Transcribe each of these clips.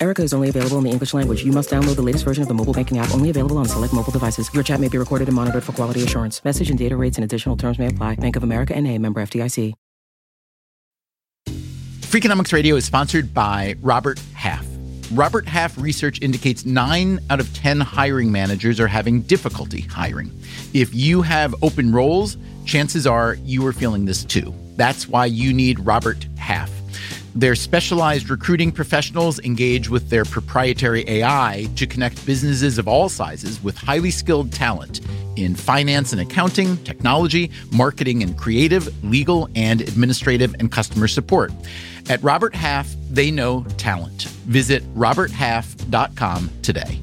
Erica is only available in the English language. You must download the latest version of the mobile banking app, only available on select mobile devices. Your chat may be recorded and monitored for quality assurance. Message and data rates and additional terms may apply. Bank of America and a member FDIC. Freakonomics Radio is sponsored by Robert Half. Robert Half research indicates nine out of 10 hiring managers are having difficulty hiring. If you have open roles, chances are you are feeling this too. That's why you need Robert Half. Their specialized recruiting professionals engage with their proprietary AI to connect businesses of all sizes with highly skilled talent in finance and accounting, technology, marketing and creative, legal and administrative, and customer support. At Robert Half, they know talent. Visit roberthalf.com today.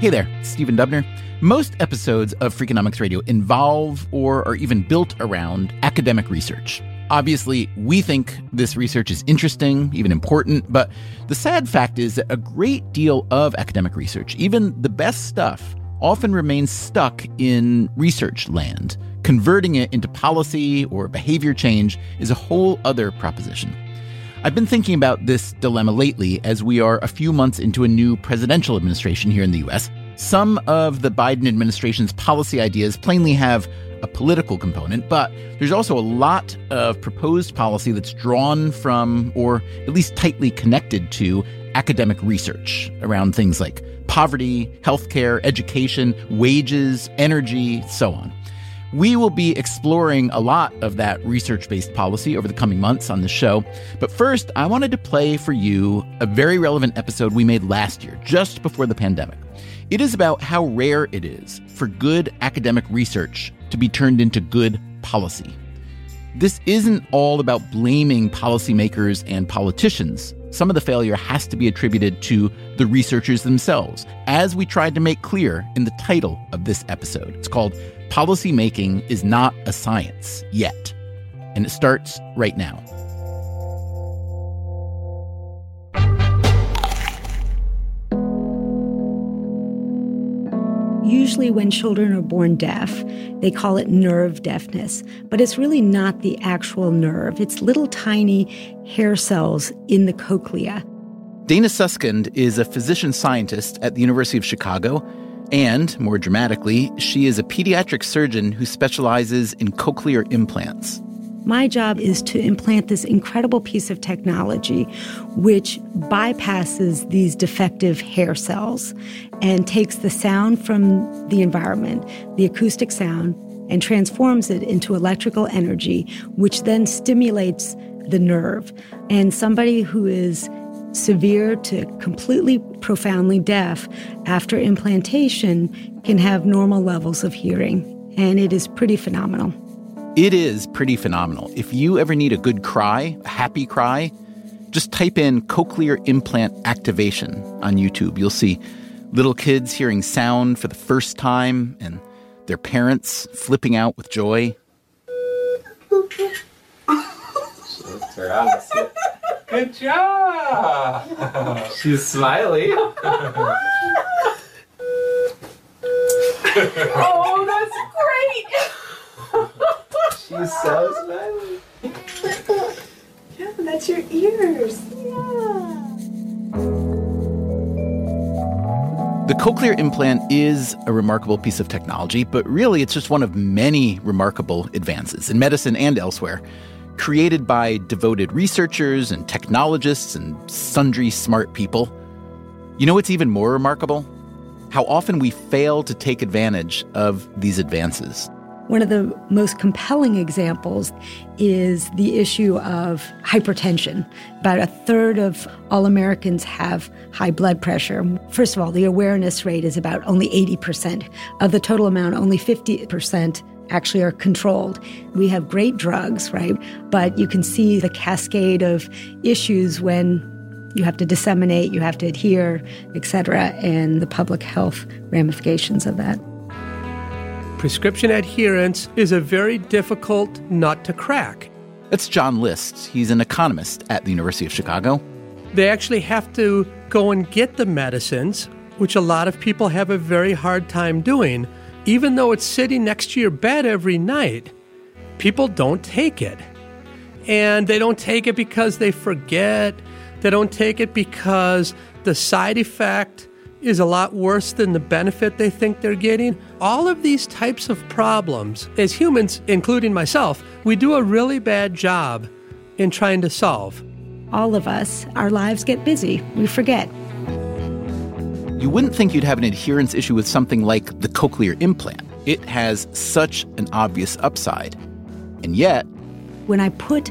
Hey there, Stephen Dubner. Most episodes of Freakonomics Radio involve or are even built around academic research. Obviously, we think this research is interesting, even important, but the sad fact is that a great deal of academic research, even the best stuff, often remains stuck in research land. Converting it into policy or behavior change is a whole other proposition. I've been thinking about this dilemma lately as we are a few months into a new presidential administration here in the US. Some of the Biden administration's policy ideas plainly have a political component, but there's also a lot of proposed policy that's drawn from, or at least tightly connected to, academic research around things like poverty, healthcare, education, wages, energy, so on. We will be exploring a lot of that research based policy over the coming months on the show. But first, I wanted to play for you a very relevant episode we made last year, just before the pandemic. It is about how rare it is for good academic research to be turned into good policy. This isn't all about blaming policymakers and politicians. Some of the failure has to be attributed to the researchers themselves, as we tried to make clear in the title of this episode. It's called Policy Making is Not a Science Yet. And it starts right now. Usually, when children are born deaf, they call it nerve deafness, but it's really not the actual nerve. It's little tiny hair cells in the cochlea. Dana Suskind is a physician scientist at the University of Chicago, and more dramatically, she is a pediatric surgeon who specializes in cochlear implants. My job is to implant this incredible piece of technology which bypasses these defective hair cells and takes the sound from the environment, the acoustic sound, and transforms it into electrical energy, which then stimulates the nerve. And somebody who is severe to completely profoundly deaf after implantation can have normal levels of hearing. And it is pretty phenomenal. It is pretty phenomenal. If you ever need a good cry, a happy cry, just type in cochlear implant activation on YouTube. You'll see little kids hearing sound for the first time and their parents flipping out with joy. Good job! She's smiling. oh, that's great! She's so smiling. Yeah, that's your ears. Yeah. The cochlear implant is a remarkable piece of technology, but really it's just one of many remarkable advances in medicine and elsewhere, created by devoted researchers and technologists and sundry smart people. You know what's even more remarkable? How often we fail to take advantage of these advances. One of the most compelling examples is the issue of hypertension. About a third of all Americans have high blood pressure. First of all, the awareness rate is about only 80%. Of the total amount, only 50% actually are controlled. We have great drugs, right? But you can see the cascade of issues when you have to disseminate, you have to adhere, et cetera, and the public health ramifications of that. Prescription adherence is a very difficult nut to crack. That's John List. He's an economist at the University of Chicago. They actually have to go and get the medicines, which a lot of people have a very hard time doing. Even though it's sitting next to your bed every night, people don't take it. And they don't take it because they forget. They don't take it because the side effect is a lot worse than the benefit they think they're getting. All of these types of problems, as humans, including myself, we do a really bad job in trying to solve. All of us, our lives get busy. We forget. You wouldn't think you'd have an adherence issue with something like the cochlear implant. It has such an obvious upside. And yet, when I put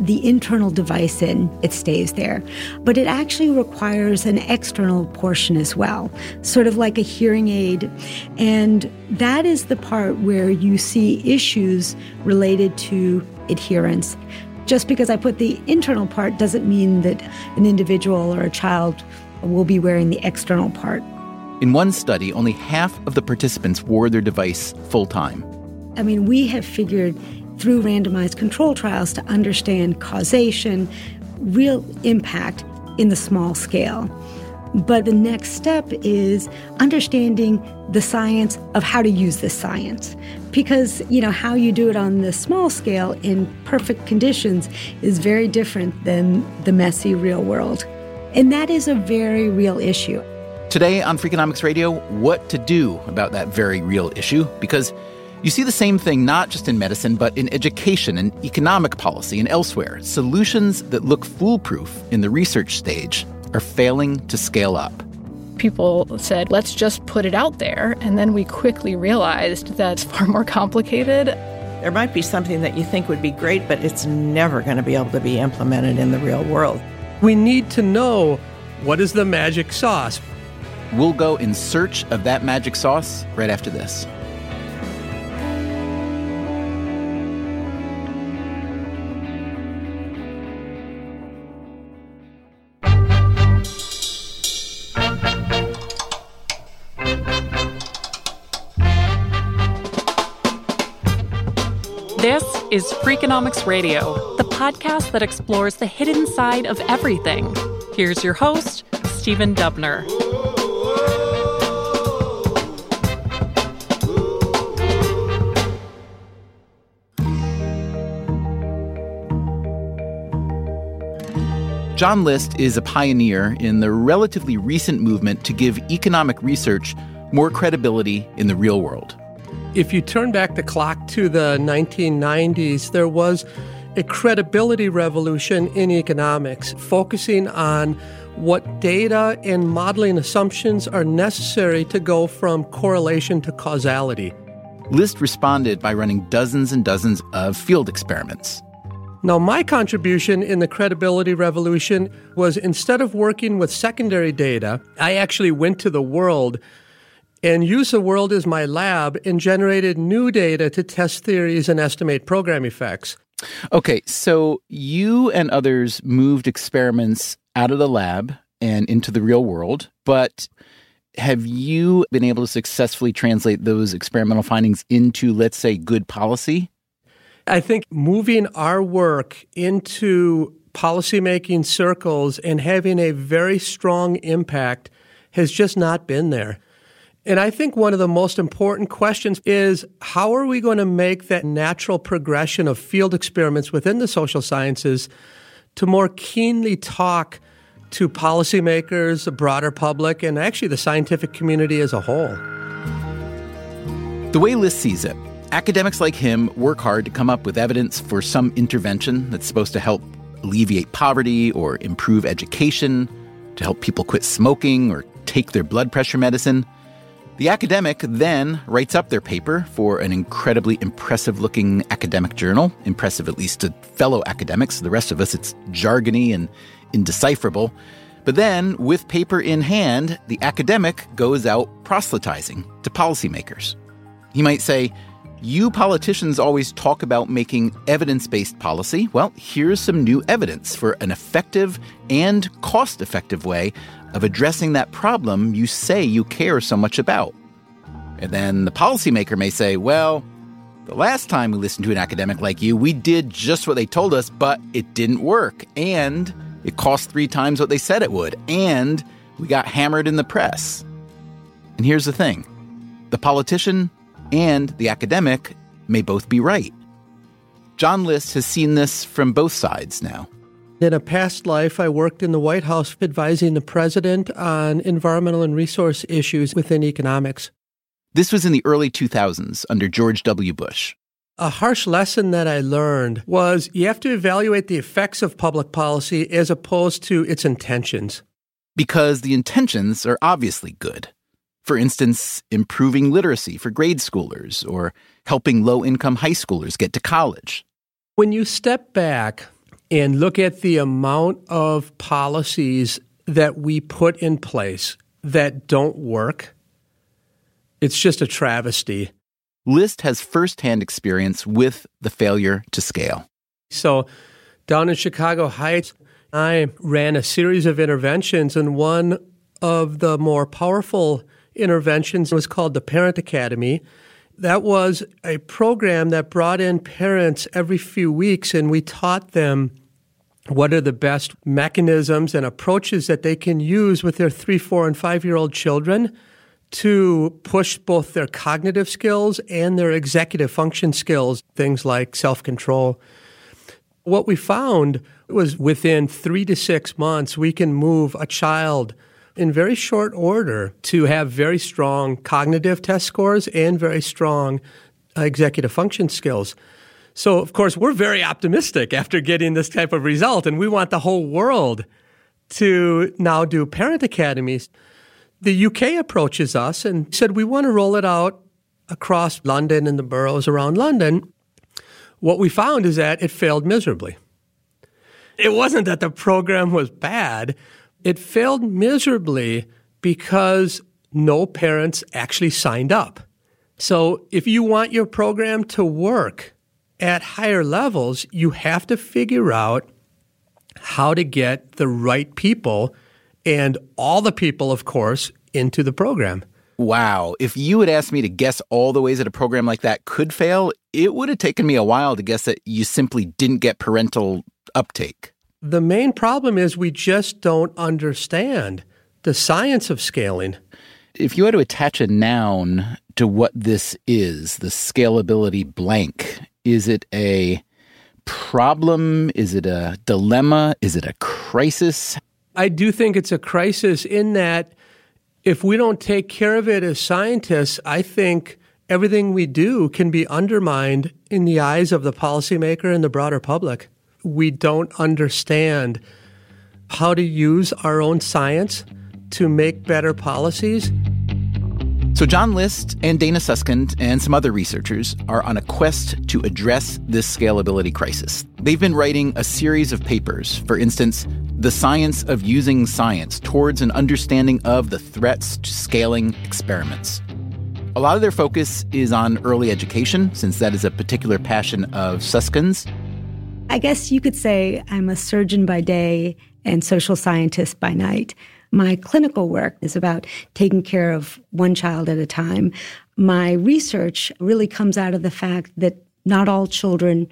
the internal device in, it stays there. But it actually requires an external portion as well, sort of like a hearing aid. And that is the part where you see issues related to adherence. Just because I put the internal part doesn't mean that an individual or a child will be wearing the external part. In one study, only half of the participants wore their device full time. I mean, we have figured through randomized control trials to understand causation, real impact in the small scale. But the next step is understanding the science of how to use this science. Because, you know, how you do it on the small scale in perfect conditions is very different than the messy real world. And that is a very real issue. Today on Freakonomics Radio, what to do about that very real issue. Because you see the same thing not just in medicine, but in education and economic policy and elsewhere. Solutions that look foolproof in the research stage are failing to scale up. People said, let's just put it out there. And then we quickly realized that's far more complicated. There might be something that you think would be great, but it's never going to be able to be implemented in the real world. We need to know what is the magic sauce. We'll go in search of that magic sauce right after this. Freakonomics Radio, the podcast that explores the hidden side of everything. Here's your host, Stephen Dubner. John List is a pioneer in the relatively recent movement to give economic research more credibility in the real world. If you turn back the clock to the 1990s, there was a credibility revolution in economics, focusing on what data and modeling assumptions are necessary to go from correlation to causality. List responded by running dozens and dozens of field experiments. Now, my contribution in the credibility revolution was instead of working with secondary data, I actually went to the world and used the world as my lab and generated new data to test theories and estimate program effects. Okay, so you and others moved experiments out of the lab and into the real world, but have you been able to successfully translate those experimental findings into, let's say, good policy? I think moving our work into policymaking circles and having a very strong impact has just not been there. And I think one of the most important questions is how are we going to make that natural progression of field experiments within the social sciences to more keenly talk to policymakers, the broader public, and actually the scientific community as a whole? The way List sees it, Academics like him work hard to come up with evidence for some intervention that's supposed to help alleviate poverty or improve education, to help people quit smoking or take their blood pressure medicine. The academic then writes up their paper for an incredibly impressive looking academic journal, impressive at least to fellow academics. The rest of us, it's jargony and indecipherable. But then, with paper in hand, the academic goes out proselytizing to policymakers. He might say, you politicians always talk about making evidence based policy. Well, here's some new evidence for an effective and cost effective way of addressing that problem you say you care so much about. And then the policymaker may say, well, the last time we listened to an academic like you, we did just what they told us, but it didn't work. And it cost three times what they said it would. And we got hammered in the press. And here's the thing the politician and the academic may both be right. John List has seen this from both sides now. In a past life, I worked in the White House advising the president on environmental and resource issues within economics. This was in the early 2000s under George W. Bush. A harsh lesson that I learned was you have to evaluate the effects of public policy as opposed to its intentions. Because the intentions are obviously good. For instance, improving literacy for grade schoolers or helping low income high schoolers get to college. When you step back and look at the amount of policies that we put in place that don't work, it's just a travesty. List has firsthand experience with the failure to scale. So, down in Chicago Heights, I ran a series of interventions, and one of the more powerful interventions was called the Parent Academy. That was a program that brought in parents every few weeks, and we taught them what are the best mechanisms and approaches that they can use with their three, four, and five year old children to push both their cognitive skills and their executive function skills, things like self control. What we found was within three to six months, we can move a child in very short order to have very strong cognitive test scores and very strong uh, executive function skills. So, of course, we're very optimistic after getting this type of result, and we want the whole world to now do parent academies. The UK approaches us and said, We want to roll it out across London and the boroughs around London. What we found is that it failed miserably. It wasn't that the program was bad, it failed miserably because no parents actually signed up. So if you want your program to work at higher levels, you have to figure out how to get the right people and all the people, of course, into the program. Wow. If you had asked me to guess all the ways that a program like that could fail, it would have taken me a while to guess that you simply didn't get parental uptake. The main problem is we just don't understand the science of scaling. If you had to attach a noun to what this is, the scalability blank, is it a problem? Is it a dilemma? Is it a crisis? I do think it's a crisis in that if we don't take care of it as scientists, I think everything we do can be undermined in the eyes of the policymaker and the broader public we don't understand how to use our own science to make better policies. So, John List and Dana Suskind and some other researchers are on a quest to address this scalability crisis. They've been writing a series of papers, for instance, The Science of Using Science Towards an Understanding of the Threats to Scaling Experiments. A lot of their focus is on early education, since that is a particular passion of Suskind's. I guess you could say I'm a surgeon by day and social scientist by night. My clinical work is about taking care of one child at a time. My research really comes out of the fact that not all children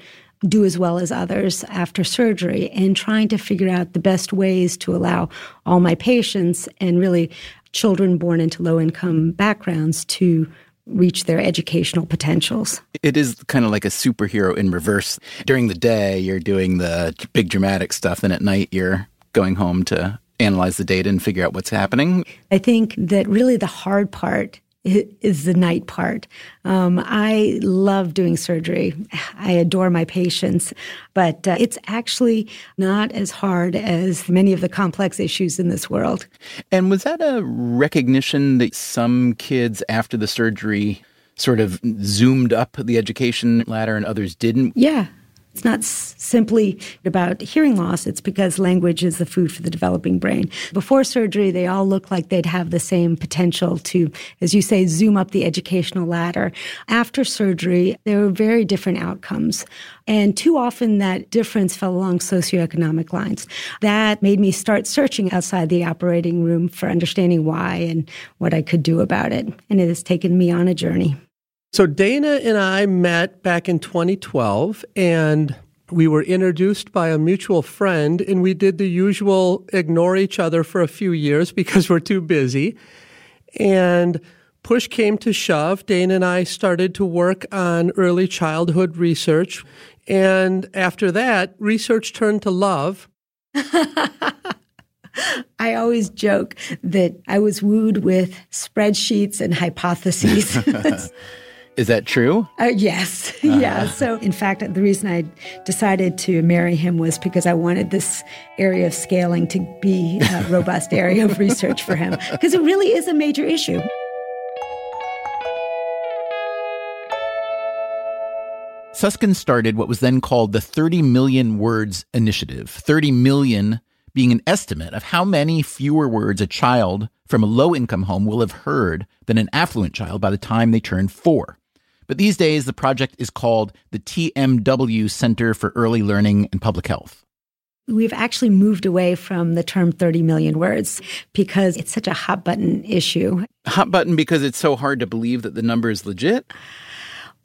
do as well as others after surgery and trying to figure out the best ways to allow all my patients and really children born into low income backgrounds to reach their educational potentials. It is kind of like a superhero in reverse. During the day, you're doing the big dramatic stuff, and at night, you're going home to analyze the data and figure out what's happening. I think that really the hard part is the night part. Um, I love doing surgery. I adore my patients, but uh, it's actually not as hard as many of the complex issues in this world. And was that a recognition that some kids after the surgery sort of zoomed up the education ladder and others didn't? Yeah. It's not s- simply about hearing loss, it's because language is the food for the developing brain. Before surgery, they all look like they'd have the same potential to, as you say, zoom up the educational ladder. After surgery, there were very different outcomes. And too often that difference fell along socioeconomic lines. That made me start searching outside the operating room for understanding why and what I could do about it. And it has taken me on a journey. So Dana and I met back in 2012 and we were introduced by a mutual friend and we did the usual ignore each other for a few years because we're too busy. And push came to shove. Dana and I started to work on early childhood research. And after that, research turned to love. I always joke that I was wooed with spreadsheets and hypotheses. Is that true? Uh, yes. Uh-huh. Yeah. So, in fact, the reason I decided to marry him was because I wanted this area of scaling to be a robust area of research for him, because it really is a major issue. Suskind started what was then called the 30 Million Words Initiative, 30 million being an estimate of how many fewer words a child from a low income home will have heard than an affluent child by the time they turn four. But these days, the project is called the TMW Center for Early Learning and Public Health. We've actually moved away from the term 30 million words because it's such a hot button issue. Hot button because it's so hard to believe that the number is legit?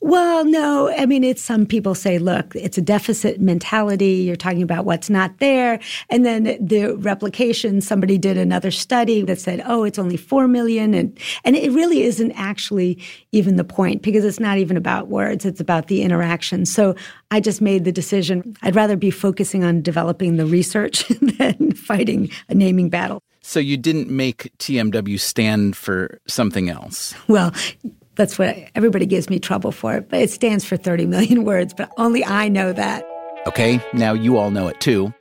Well, no. I mean, it's some people say, look, it's a deficit mentality. You're talking about what's not there. And then the replication, somebody did another study that said, oh, it's only 4 million. And, and it really isn't actually even the point because it's not even about words. It's about the interaction. So I just made the decision. I'd rather be focusing on developing the research than fighting a naming battle. So you didn't make TMW stand for something else? Well, that's what everybody gives me trouble for. But it stands for 30 million words, but only I know that. Okay, now you all know it too.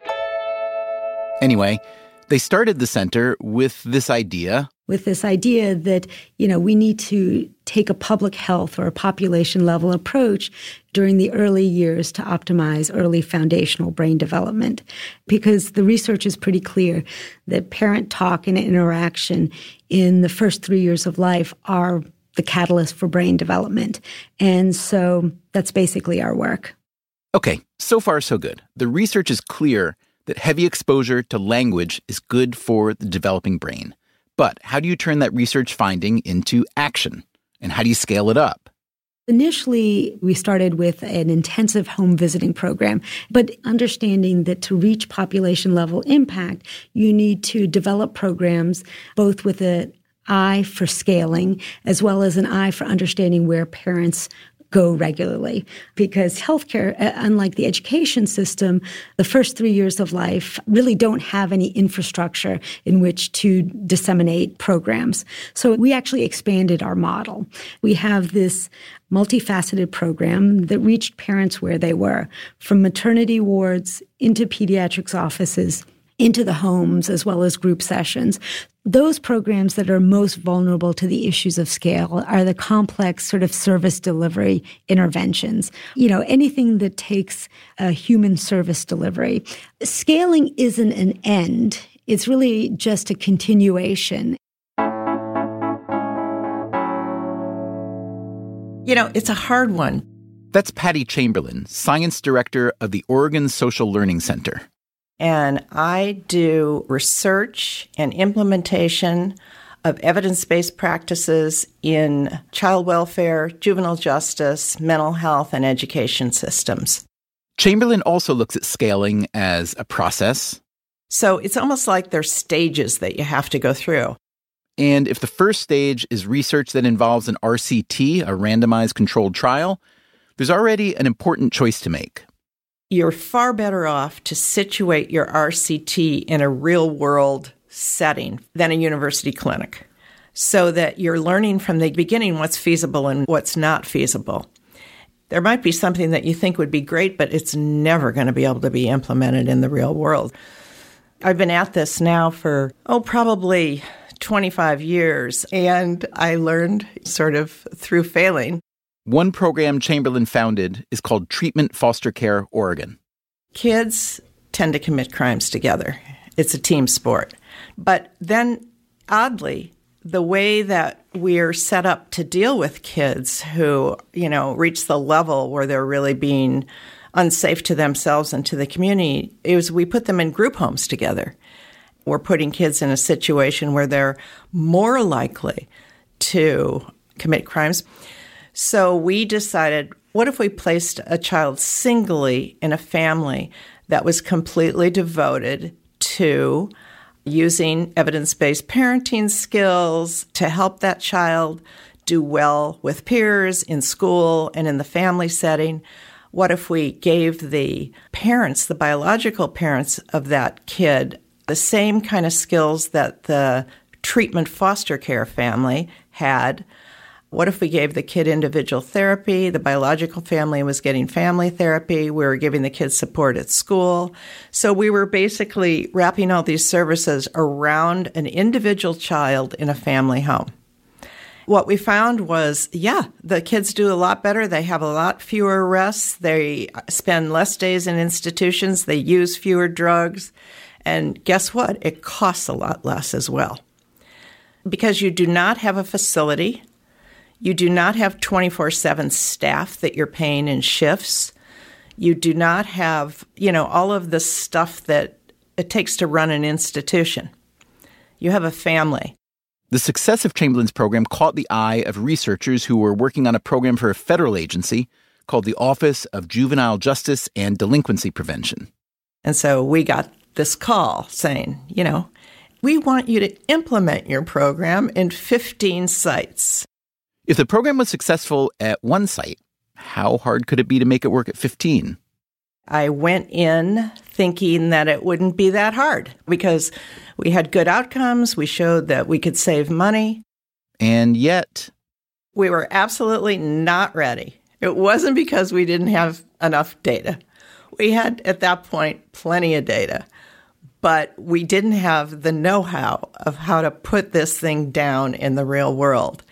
Anyway, they started the center with this idea. With this idea that, you know, we need to take a public health or a population level approach during the early years to optimize early foundational brain development. Because the research is pretty clear that parent talk and interaction in the first three years of life are the catalyst for brain development. And so that's basically our work. Okay, so far so good. The research is clear that heavy exposure to language is good for the developing brain. But how do you turn that research finding into action? And how do you scale it up? Initially, we started with an intensive home visiting program, but understanding that to reach population level impact, you need to develop programs both with a eye for scaling as well as an eye for understanding where parents go regularly because healthcare, uh, unlike the education system, the first three years of life really don't have any infrastructure in which to disseminate programs. So we actually expanded our model. We have this multifaceted program that reached parents where they were, from maternity wards into pediatrics offices into the homes as well as group sessions. Those programs that are most vulnerable to the issues of scale are the complex sort of service delivery interventions. You know, anything that takes a human service delivery. Scaling isn't an end. It's really just a continuation. You know, it's a hard one. That's Patty Chamberlain, Science Director of the Oregon Social Learning Center and I do research and implementation of evidence based practices in child welfare, juvenile justice, mental health, and education systems. Chamberlain also looks at scaling as a process. So it's almost like there's stages that you have to go through. And if the first stage is research that involves an RCT, a randomized controlled trial, there's already an important choice to make you're far better off to situate your RCT in a real world setting than a university clinic so that you're learning from the beginning what's feasible and what's not feasible. There might be something that you think would be great, but it's never going to be able to be implemented in the real world. I've been at this now for, oh, probably 25 years, and I learned sort of through failing One program Chamberlain founded is called Treatment Foster Care Oregon. Kids tend to commit crimes together. It's a team sport. But then, oddly, the way that we're set up to deal with kids who, you know, reach the level where they're really being unsafe to themselves and to the community is we put them in group homes together. We're putting kids in a situation where they're more likely to commit crimes. So we decided what if we placed a child singly in a family that was completely devoted to using evidence based parenting skills to help that child do well with peers in school and in the family setting? What if we gave the parents, the biological parents of that kid, the same kind of skills that the treatment foster care family had? What if we gave the kid individual therapy? The biological family was getting family therapy. We were giving the kids support at school. So we were basically wrapping all these services around an individual child in a family home. What we found was, yeah, the kids do a lot better. They have a lot fewer arrests. They spend less days in institutions. They use fewer drugs. And guess what? It costs a lot less as well. Because you do not have a facility, you do not have 24 7 staff that you're paying in shifts. You do not have, you know, all of the stuff that it takes to run an institution. You have a family. The success of Chamberlain's program caught the eye of researchers who were working on a program for a federal agency called the Office of Juvenile Justice and Delinquency Prevention. And so we got this call saying, you know, we want you to implement your program in 15 sites. If the program was successful at one site, how hard could it be to make it work at 15? I went in thinking that it wouldn't be that hard because we had good outcomes. We showed that we could save money. And yet, we were absolutely not ready. It wasn't because we didn't have enough data. We had, at that point, plenty of data, but we didn't have the know how of how to put this thing down in the real world.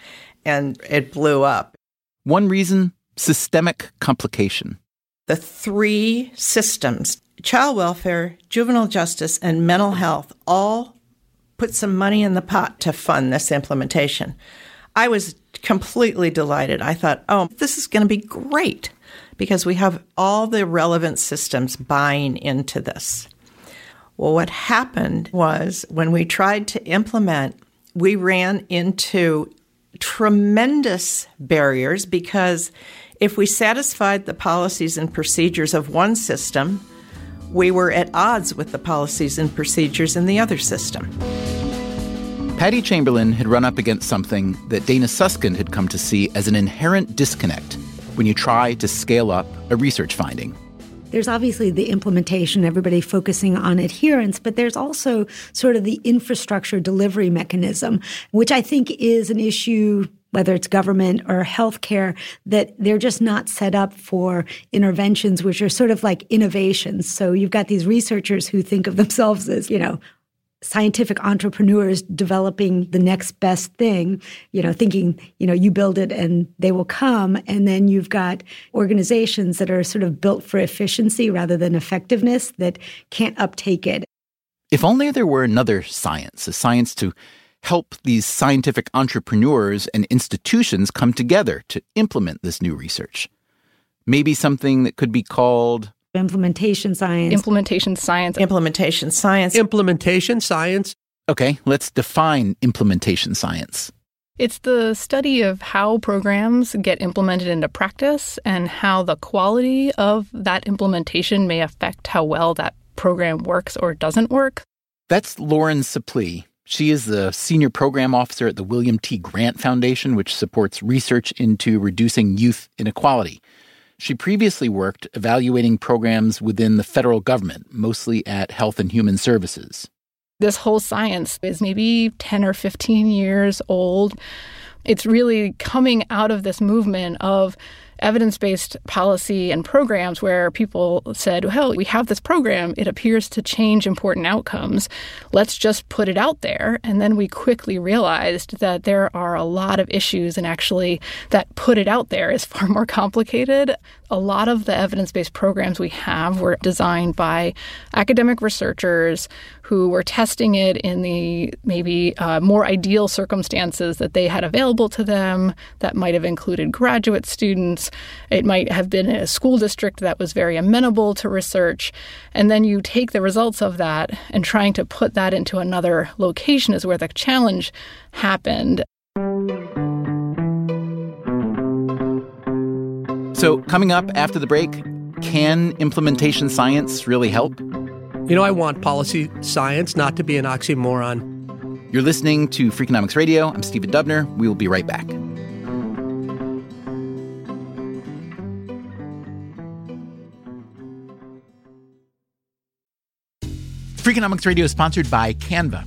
And it blew up. One reason systemic complication the three systems child welfare, juvenile justice, and mental health all put some money in the pot to fund this implementation. I was completely delighted. I thought, oh, this is going to be great because we have all the relevant systems buying into this. Well, what happened was when we tried to implement, we ran into tremendous barriers because if we satisfied the policies and procedures of one system, we were at odds with the policies and procedures in the other system. Patty Chamberlain had run up against something that Dana Suskind had come to see as an inherent disconnect when you try to scale up a research finding. There's obviously the implementation, everybody focusing on adherence, but there's also sort of the infrastructure delivery mechanism, which I think is an issue whether it's government or healthcare, that they're just not set up for interventions, which are sort of like innovations. So you've got these researchers who think of themselves as, you know, scientific entrepreneurs developing the next best thing, you know, thinking, you know, you build it and they will come. And then you've got organizations that are sort of built for efficiency rather than effectiveness that can't uptake it. If only there were another science, a science to help these scientific entrepreneurs and institutions come together to implement this new research. Maybe something that could be called implementation science. Implementation science. Implementation science. Implementation science. Okay, let's define implementation science. It's the study of how programs get implemented into practice and how the quality of that implementation may affect how well that program works or doesn't work. That's Lauren Supplee. She is the senior program officer at the William T. Grant Foundation, which supports research into reducing youth inequality. She previously worked evaluating programs within the federal government, mostly at Health and Human Services. This whole science is maybe 10 or 15 years old. It's really coming out of this movement of evidence based policy and programs where people said, hell, we have this program, it appears to change important outcomes. Let's just put it out there. And then we quickly realized that there are a lot of issues, and actually, that put it out there is far more complicated. A lot of the evidence based programs we have were designed by academic researchers who were testing it in the maybe uh, more ideal circumstances that they had available to them. That might have included graduate students. It might have been a school district that was very amenable to research. And then you take the results of that and trying to put that into another location is where the challenge happened. So, coming up after the break, can implementation science really help? You know, I want policy science not to be an oxymoron. You're listening to Freakonomics Radio. I'm Stephen Dubner. We will be right back. Freakonomics Radio is sponsored by Canva.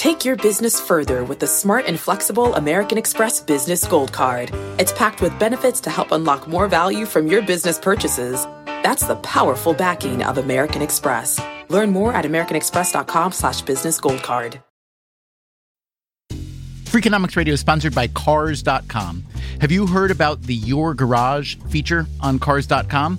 Take your business further with the smart and flexible American Express Business Gold Card. It's packed with benefits to help unlock more value from your business purchases. That's the powerful backing of American Express. Learn more at americanexpress.com slash business gold card. Freakonomics Radio is sponsored by Cars.com. Have you heard about the Your Garage feature on Cars.com?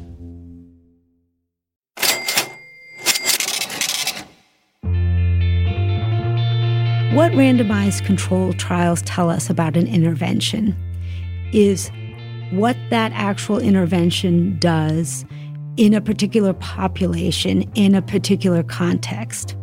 What randomized controlled trials tell us about an intervention is what that actual intervention does in a particular population, in a particular context.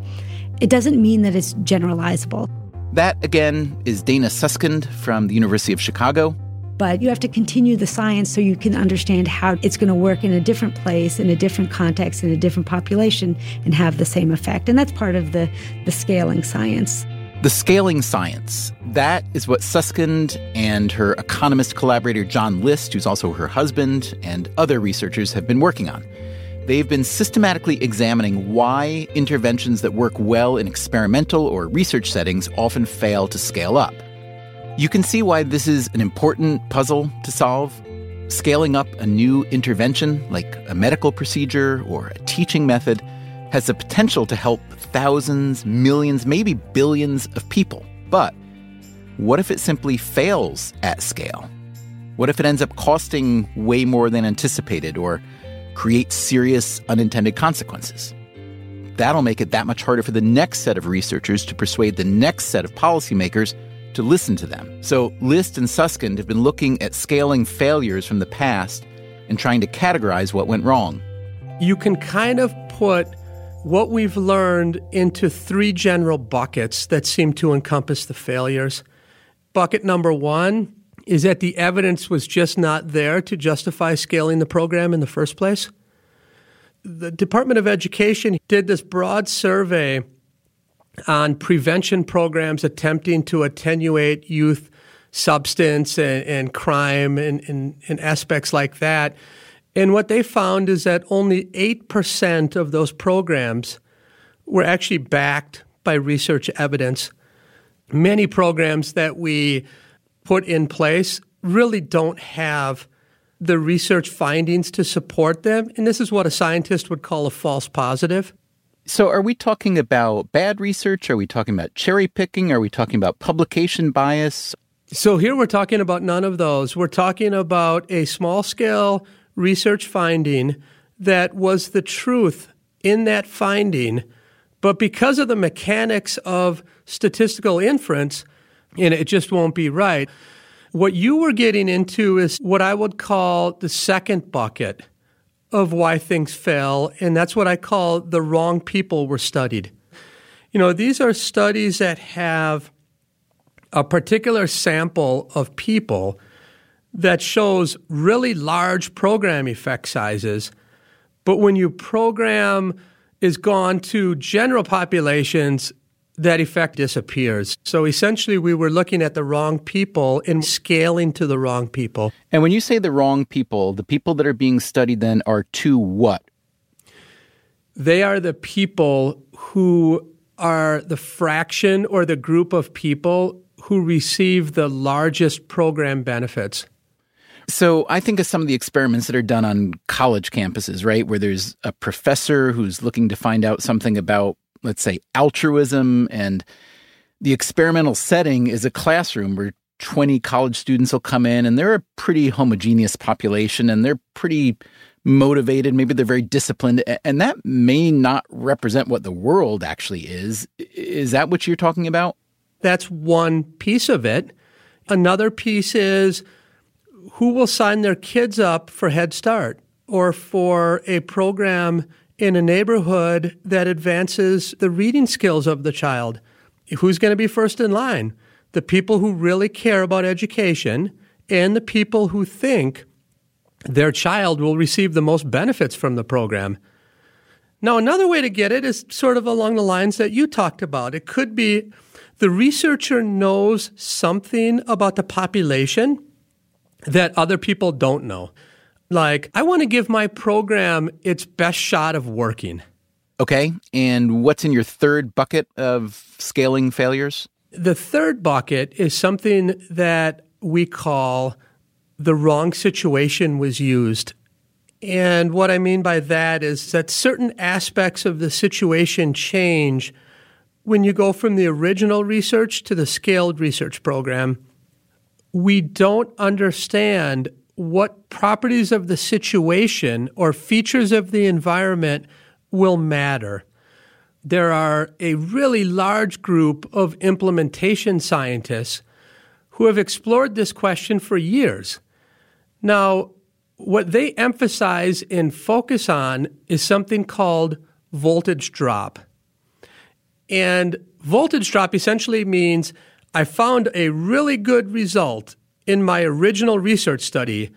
It doesn't mean that it's generalizable. That, again, is Dana Suskind from the University of Chicago. But you have to continue the science so you can understand how it's going to work in a different place, in a different context, in a different population, and have the same effect. And that's part of the, the scaling science. The scaling science. That is what Suskind and her economist collaborator John List, who's also her husband, and other researchers have been working on. They've been systematically examining why interventions that work well in experimental or research settings often fail to scale up. You can see why this is an important puzzle to solve. Scaling up a new intervention, like a medical procedure or a teaching method, has the potential to help thousands, millions, maybe billions of people. But what if it simply fails at scale? What if it ends up costing way more than anticipated or creates serious unintended consequences? That'll make it that much harder for the next set of researchers to persuade the next set of policymakers to listen to them. So, List and Suskind have been looking at scaling failures from the past and trying to categorize what went wrong. You can kind of put what we've learned into three general buckets that seem to encompass the failures. Bucket number one is that the evidence was just not there to justify scaling the program in the first place. The Department of Education did this broad survey on prevention programs attempting to attenuate youth substance and, and crime and, and, and aspects like that. And what they found is that only 8% of those programs were actually backed by research evidence. Many programs that we put in place really don't have the research findings to support them. And this is what a scientist would call a false positive. So, are we talking about bad research? Are we talking about cherry picking? Are we talking about publication bias? So, here we're talking about none of those. We're talking about a small scale research finding that was the truth in that finding, but because of the mechanics of statistical inference, and it just won't be right. What you were getting into is what I would call the second bucket of why things fail, and that's what I call the wrong people were studied. You know, these are studies that have a particular sample of people that shows really large program effect sizes, but when you program is gone to general populations, that effect disappears. So essentially, we were looking at the wrong people and scaling to the wrong people. And when you say the wrong people, the people that are being studied then are to what? They are the people who are the fraction or the group of people who receive the largest program benefits. So I think of some of the experiments that are done on college campuses, right? Where there's a professor who's looking to find out something about let's say, altruism. And the experimental setting is a classroom where 20 college students will come in and they're a pretty homogeneous population and they're pretty motivated. Maybe they're very disciplined. And that may not represent what the world actually is. Is that what you're talking about? That's one piece of it. Another piece is who will sign their kids up for Head Start or for a program in a neighborhood that advances the reading skills of the child. Who's going to be first in line? The people who really care about education and the people who think their child will receive the most benefits from the program. Now, another way to get it is sort of along the lines that you talked about. It could be the researcher knows something about the population that other people don't know. Like, I want to give my program its best shot of working. Okay. And what's in your third bucket of scaling failures? The third bucket is something that we call the wrong situation was used. And what I mean by that is that certain aspects of the situation change when you go from the original research to the scaled research program. We don't understand what properties of the situation or features of the environment will matter. There are a really large group of implementation scientists who have explored this question for years. Now, what they emphasize and focus on is something called voltage drop. And voltage drop essentially means I found a really good result in my original research study.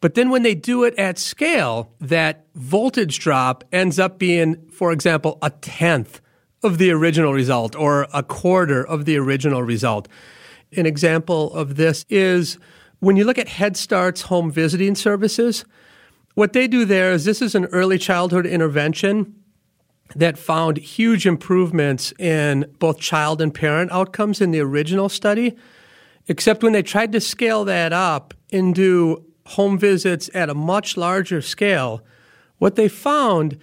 But then when they do it at scale, that voltage drop ends up being, for example, a tenth of the original result or a quarter of the original result. An example of this is when you look at Head Start's home visiting services, what they do there is this is an early childhood intervention that found huge improvements in both child and parent outcomes in the original study. Except when they tried to scale that up into home visits at a much larger scale, what they found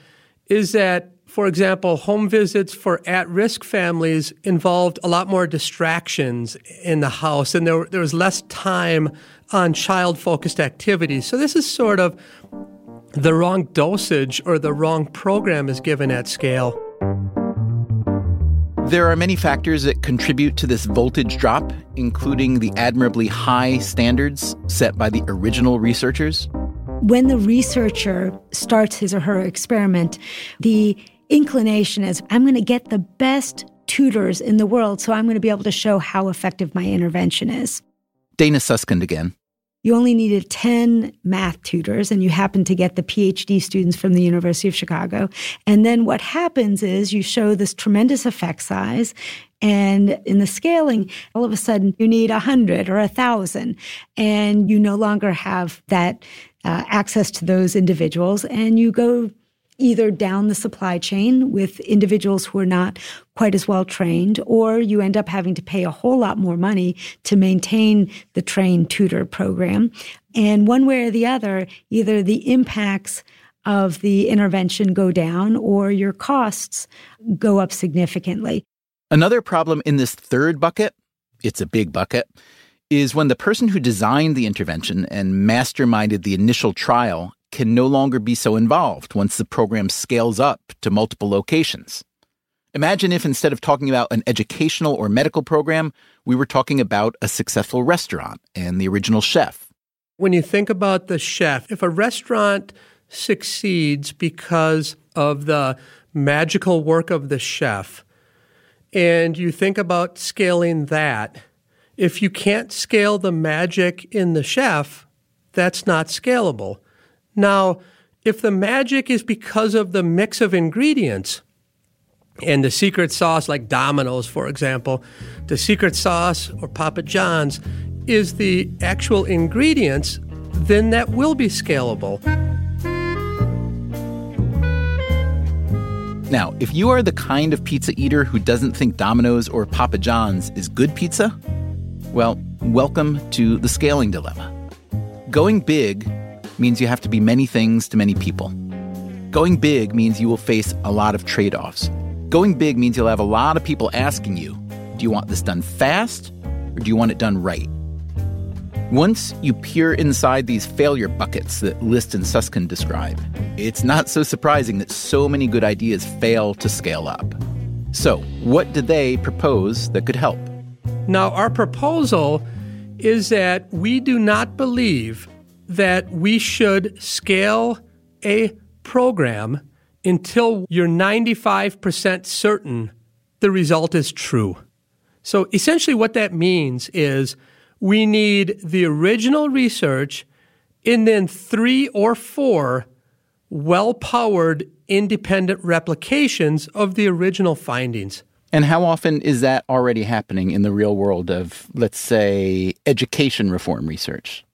is that, for example, home visits for at risk families involved a lot more distractions in the house, and there, there was less time on child focused activities. So, this is sort of the wrong dosage or the wrong program is given at scale. There are many factors that contribute to this voltage drop, including the admirably high standards set by the original researchers. When the researcher starts his or her experiment, the inclination is I'm going to get the best tutors in the world, so I'm going to be able to show how effective my intervention is. Dana Suskind again you only needed 10 math tutors and you happen to get the PhD students from the University of Chicago. And then what happens is you show this tremendous effect size. And in the scaling, all of a sudden you need a hundred or a thousand, and you no longer have that uh, access to those individuals, and you go either down the supply chain with individuals who are not quite as well trained, or you end up having to pay a whole lot more money to maintain the trained tutor program. And one way or the other, either the impacts of the intervention go down or your costs go up significantly. Another problem in this third bucket, it's a big bucket, is when the person who designed the intervention and masterminded the initial trial can no longer be so involved once the program scales up to multiple locations. Imagine if instead of talking about an educational or medical program, we were talking about a successful restaurant and the original chef. When you think about the chef, if a restaurant succeeds because of the magical work of the chef, and you think about scaling that, if you can't scale the magic in the chef, that's not scalable. Now, if the magic is because of the mix of ingredients, and the secret sauce, like Domino's, for example, the secret sauce or Papa John's is the actual ingredients, then that will be scalable. Now, if you are the kind of pizza eater who doesn't think Domino's or Papa John's is good pizza, well, welcome to the scaling dilemma. Going big means you have to be many things to many people. Going big means you will face a lot of trade offs. Going big means you'll have a lot of people asking you do you want this done fast or do you want it done right? Once you peer inside these failure buckets that List and Suskind describe, it's not so surprising that so many good ideas fail to scale up. So, what did they propose that could help? Now, our proposal is that we do not believe that we should scale a program until you're 95% certain the result is true. So essentially, what that means is we need the original research and then three or four well powered independent replications of the original findings. And how often is that already happening in the real world of, let's say, education reform research?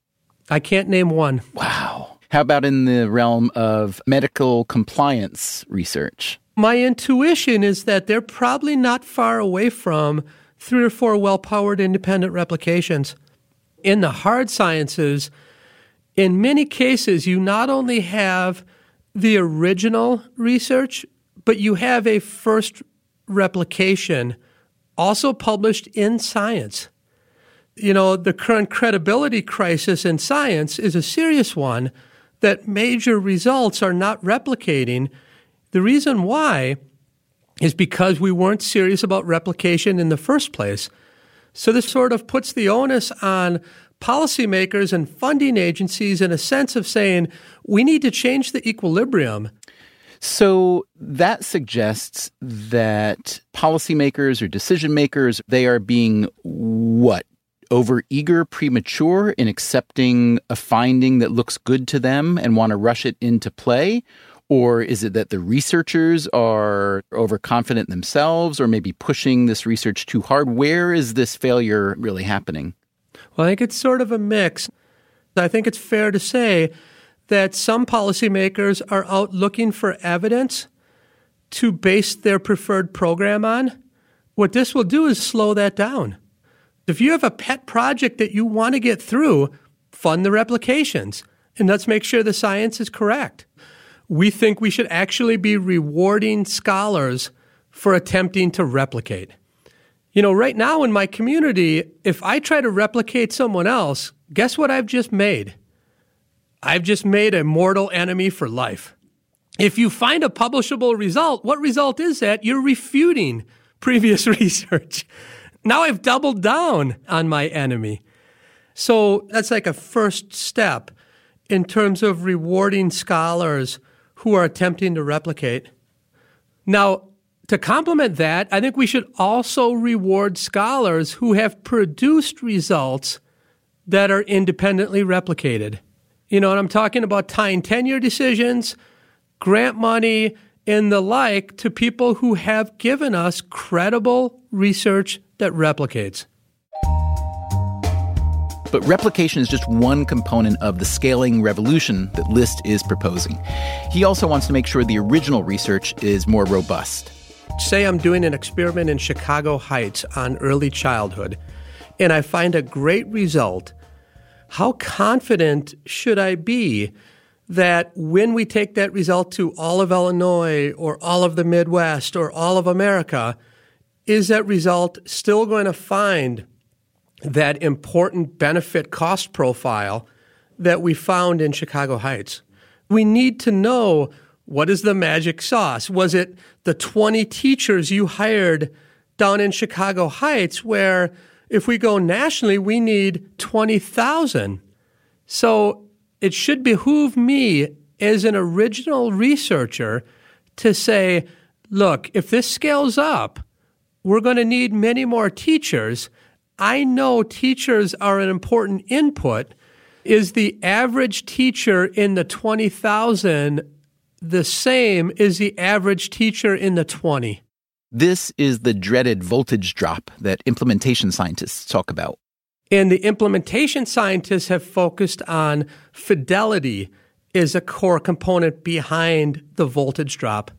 I can't name one. Wow. How about in the realm of medical compliance research? My intuition is that they're probably not far away from three or four well powered independent replications. In the hard sciences, in many cases, you not only have the original research, but you have a first replication also published in Science. You know, the current credibility crisis in science is a serious one that major results are not replicating. The reason why is because we weren't serious about replication in the first place. So this sort of puts the onus on policymakers and funding agencies in a sense of saying we need to change the equilibrium so that suggests that policymakers or decision makers, they are being what? Over eager, premature in accepting a finding that looks good to them and want to rush it into play? Or is it that the researchers are overconfident themselves or maybe pushing this research too hard? Where is this failure really happening? Well, I think it's sort of a mix. I think it's fair to say that some policymakers are out looking for evidence to base their preferred program on. What this will do is slow that down. If you have a pet project that you want to get through, fund the replications and let's make sure the science is correct. We think we should actually be rewarding scholars for attempting to replicate. You know, right now in my community, if I try to replicate someone else, guess what I've just made? I've just made a mortal enemy for life. If you find a publishable result, what result is that? You're refuting previous research. Now I've doubled down on my enemy. So that's like a first step in terms of rewarding scholars who are attempting to replicate. Now, to complement that, I think we should also reward scholars who have produced results that are independently replicated. You know, and I'm talking about tying tenure decisions, grant money, and the like to people who have given us credible research that replicates. But replication is just one component of the scaling revolution that List is proposing. He also wants to make sure the original research is more robust. Say I'm doing an experiment in Chicago Heights on early childhood, and I find a great result how confident should I be that when we take that result to all of Illinois or all of the Midwest or all of America, is that result still going to find that important benefit cost profile that we found in Chicago Heights? We need to know what is the magic sauce? Was it the 20 teachers you hired down in Chicago Heights, where if we go nationally, we need 20,000? So it should behoove me as an original researcher to say, look, if this scales up, we're going to need many more teachers. I know teachers are an important input. Is the average teacher in the 20,000 the same as the average teacher in the 20? This is the dreaded voltage drop that implementation scientists talk about. And the implementation scientists have focused on fidelity as a core component behind the voltage drop.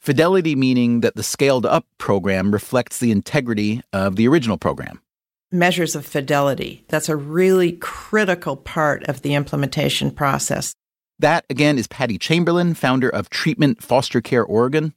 Fidelity meaning that the scaled up program reflects the integrity of the original program. Measures of fidelity. That's a really critical part of the implementation process. That, again, is Patty Chamberlain, founder of Treatment Foster Care Oregon.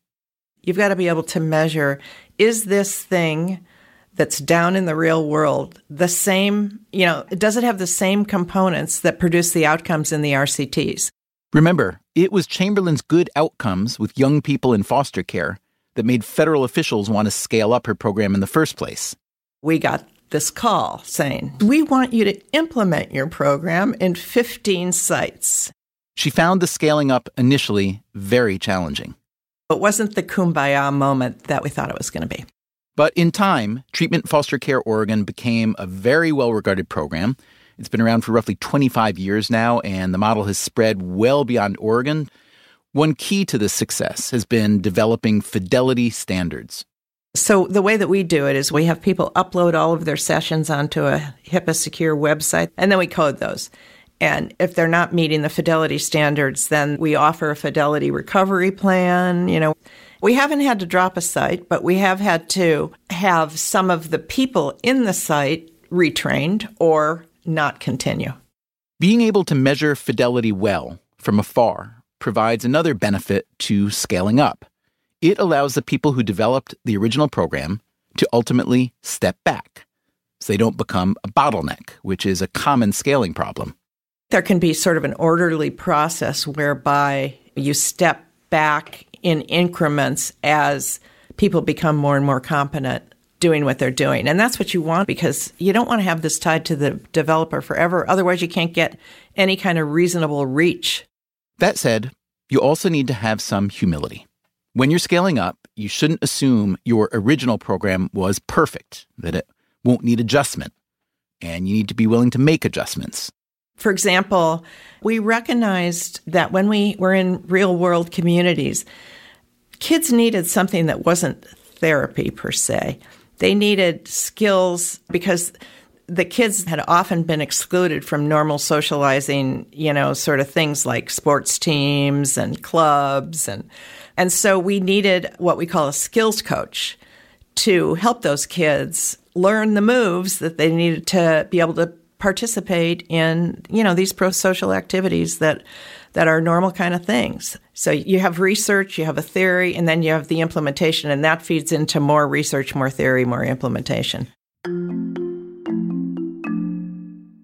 You've got to be able to measure is this thing that's down in the real world the same, you know, does it have the same components that produce the outcomes in the RCTs? Remember, it was Chamberlain's good outcomes with young people in foster care that made federal officials want to scale up her program in the first place. We got this call saying, We want you to implement your program in 15 sites. She found the scaling up initially very challenging. It wasn't the kumbaya moment that we thought it was going to be. But in time, Treatment Foster Care Oregon became a very well regarded program. It's been around for roughly 25 years now, and the model has spread well beyond Oregon. One key to this success has been developing fidelity standards. So, the way that we do it is we have people upload all of their sessions onto a HIPAA secure website, and then we code those. And if they're not meeting the fidelity standards, then we offer a fidelity recovery plan. You know, we haven't had to drop a site, but we have had to have some of the people in the site retrained or not continue. Being able to measure fidelity well from afar provides another benefit to scaling up. It allows the people who developed the original program to ultimately step back so they don't become a bottleneck, which is a common scaling problem there can be sort of an orderly process whereby you step back in increments as people become more and more competent doing what they're doing. And that's what you want because you don't want to have this tied to the developer forever. Otherwise, you can't get any kind of reasonable reach. That said, you also need to have some humility. When you're scaling up, you shouldn't assume your original program was perfect, that it won't need adjustment. And you need to be willing to make adjustments. For example, we recognized that when we were in real world communities, kids needed something that wasn't therapy per se. They needed skills because the kids had often been excluded from normal socializing, you know, sort of things like sports teams and clubs. And and so we needed what we call a skills coach to help those kids learn the moves that they needed to be able to participate in, you know, these pro-social activities that that are normal kind of things. So you have research, you have a theory, and then you have the implementation, and that feeds into more research, more theory, more implementation.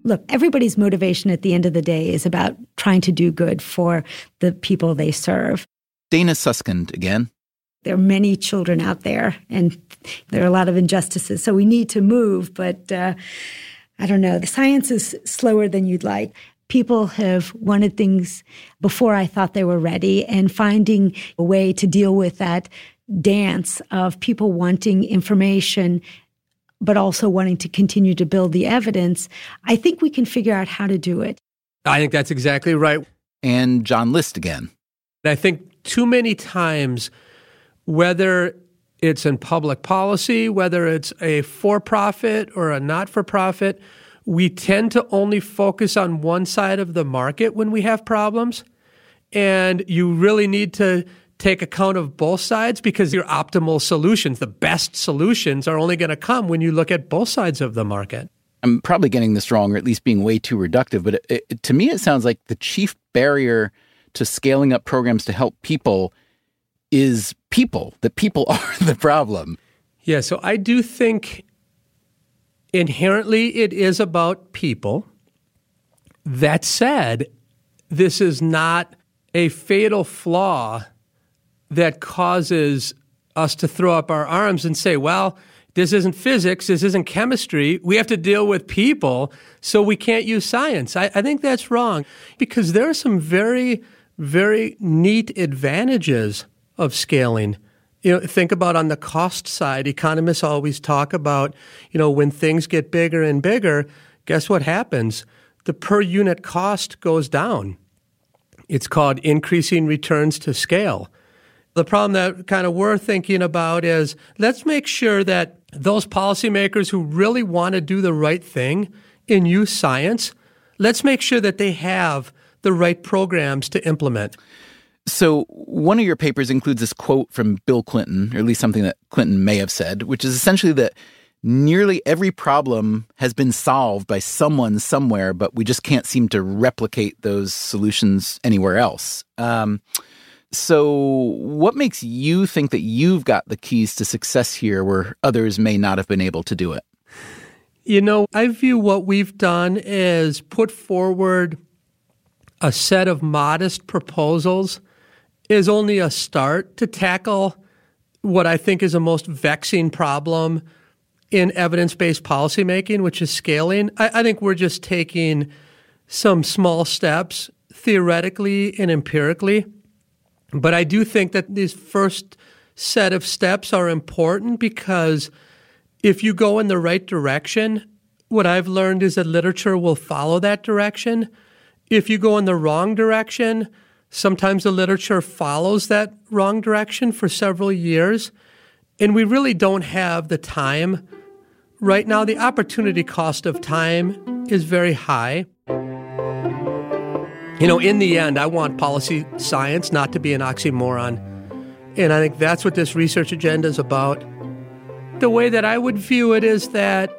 Look, everybody's motivation at the end of the day is about trying to do good for the people they serve. Dana Suskind again. There are many children out there, and there are a lot of injustices. So we need to move, but uh, I don't know, the science is slower than you'd like. People have wanted things before I thought they were ready, and finding a way to deal with that dance of people wanting information but also wanting to continue to build the evidence, I think we can figure out how to do it. I think that's exactly right. And John List again. I think too many times, whether it's in public policy, whether it's a for profit or a not for profit, we tend to only focus on one side of the market when we have problems. And you really need to take account of both sides because your optimal solutions, the best solutions, are only going to come when you look at both sides of the market. I'm probably getting this wrong or at least being way too reductive, but it, it, to me, it sounds like the chief barrier to scaling up programs to help people is people, that people are the problem. Yeah, so I do think inherently it is about people. That said, this is not a fatal flaw that causes us to throw up our arms and say, well, this isn't physics, this isn't chemistry. We have to deal with people, so we can't use science. I, I think that's wrong because there are some very, very neat advantages of scaling. You know, think about on the cost side, economists always talk about, you know, when things get bigger and bigger, guess what happens? The per unit cost goes down. It's called increasing returns to scale. The problem that kind of we're thinking about is let's make sure that those policymakers who really want to do the right thing in use science, let's make sure that they have the right programs to implement. So, one of your papers includes this quote from Bill Clinton, or at least something that Clinton may have said, which is essentially that nearly every problem has been solved by someone somewhere, but we just can't seem to replicate those solutions anywhere else. Um, so, what makes you think that you've got the keys to success here where others may not have been able to do it? You know, I view what we've done is put forward a set of modest proposals is only a start to tackle what I think is a most vexing problem in evidence based policymaking, which is scaling. I, I, think we're just taking some small steps theoretically and empirically. But I do think that these first set of steps are important because if you go in the right direction, what I've learned is that literature will follow that direction. If you go in the wrong direction, sometimes the literature follows that wrong direction for several years. And we really don't have the time. Right now, the opportunity cost of time is very high. You know, in the end, I want policy science not to be an oxymoron. And I think that's what this research agenda is about. The way that I would view it is that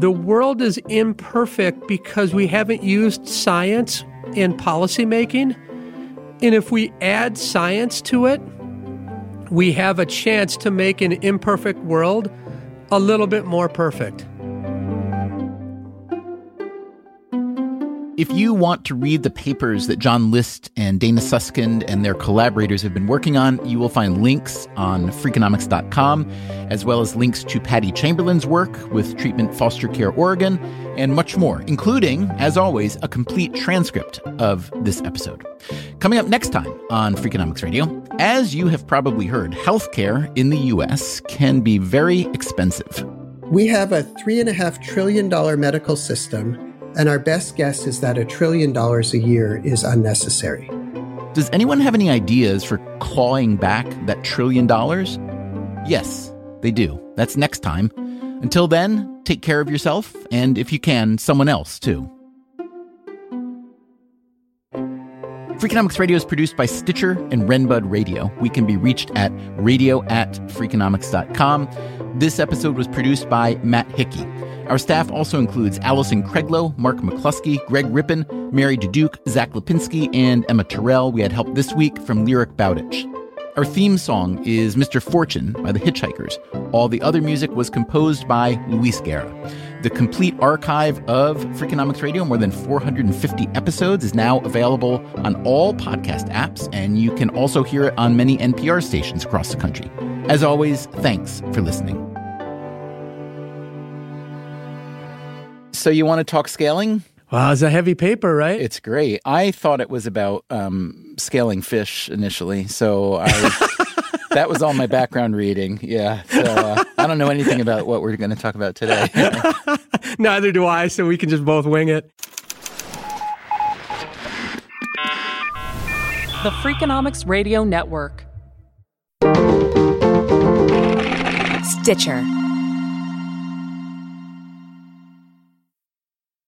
the world is imperfect because we haven't used science in policymaking. And if we add science to it, we have a chance to make an imperfect world a little bit more perfect. If you want to read the papers that John List and Dana Suskind and their collaborators have been working on, you will find links on freakonomics.com, as well as links to Patty Chamberlain's work with Treatment Foster Care Oregon, and much more, including, as always, a complete transcript of this episode. Coming up next time on Freakonomics Radio, as you have probably heard, healthcare in the U.S. can be very expensive. We have a $3.5 trillion medical system and our best guess is that a trillion dollars a year is unnecessary. Does anyone have any ideas for clawing back that trillion dollars? Yes, they do. That's next time. Until then, take care of yourself, and if you can, someone else too. Freakonomics Radio is produced by Stitcher and Renbud Radio. We can be reached at radio at freakonomics.com. This episode was produced by Matt Hickey. Our staff also includes Allison Craiglow, Mark McCluskey, Greg Rippin, Mary Diduch, Zach Lipinski, and Emma Terrell. We had help this week from Lyric Bowditch. Our theme song is Mr. Fortune by the Hitchhikers. All the other music was composed by Luis Guerra. The complete archive of Freakonomics Radio, more than 450 episodes, is now available on all podcast apps, and you can also hear it on many NPR stations across the country. As always, thanks for listening. So you want to talk scaling? Wow, it's a heavy paper, right? It's great. I thought it was about um, scaling fish initially, so I, that was all my background reading. Yeah, so uh, I don't know anything about what we're going to talk about today. Neither do I, so we can just both wing it. The Freakonomics Radio Network. Stitcher.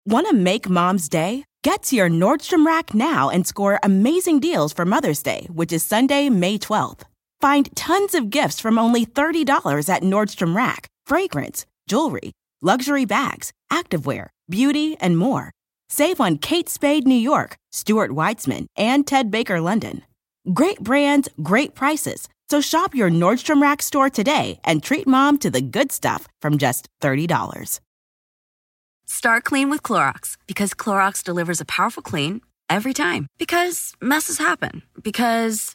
Want to make mom's day? Get to your Nordstrom Rack now and score amazing deals for Mother's Day, which is Sunday, May 12th. Find tons of gifts from only $30 at Nordstrom Rack fragrance, jewelry, luxury bags, activewear, beauty, and more. Save on Kate Spade New York, Stuart Weitzman, and Ted Baker London. Great brands, great prices. So shop your Nordstrom Rack store today and treat mom to the good stuff from just $30. Start clean with Clorox because Clorox delivers a powerful clean Every time. Because messes happen. Because.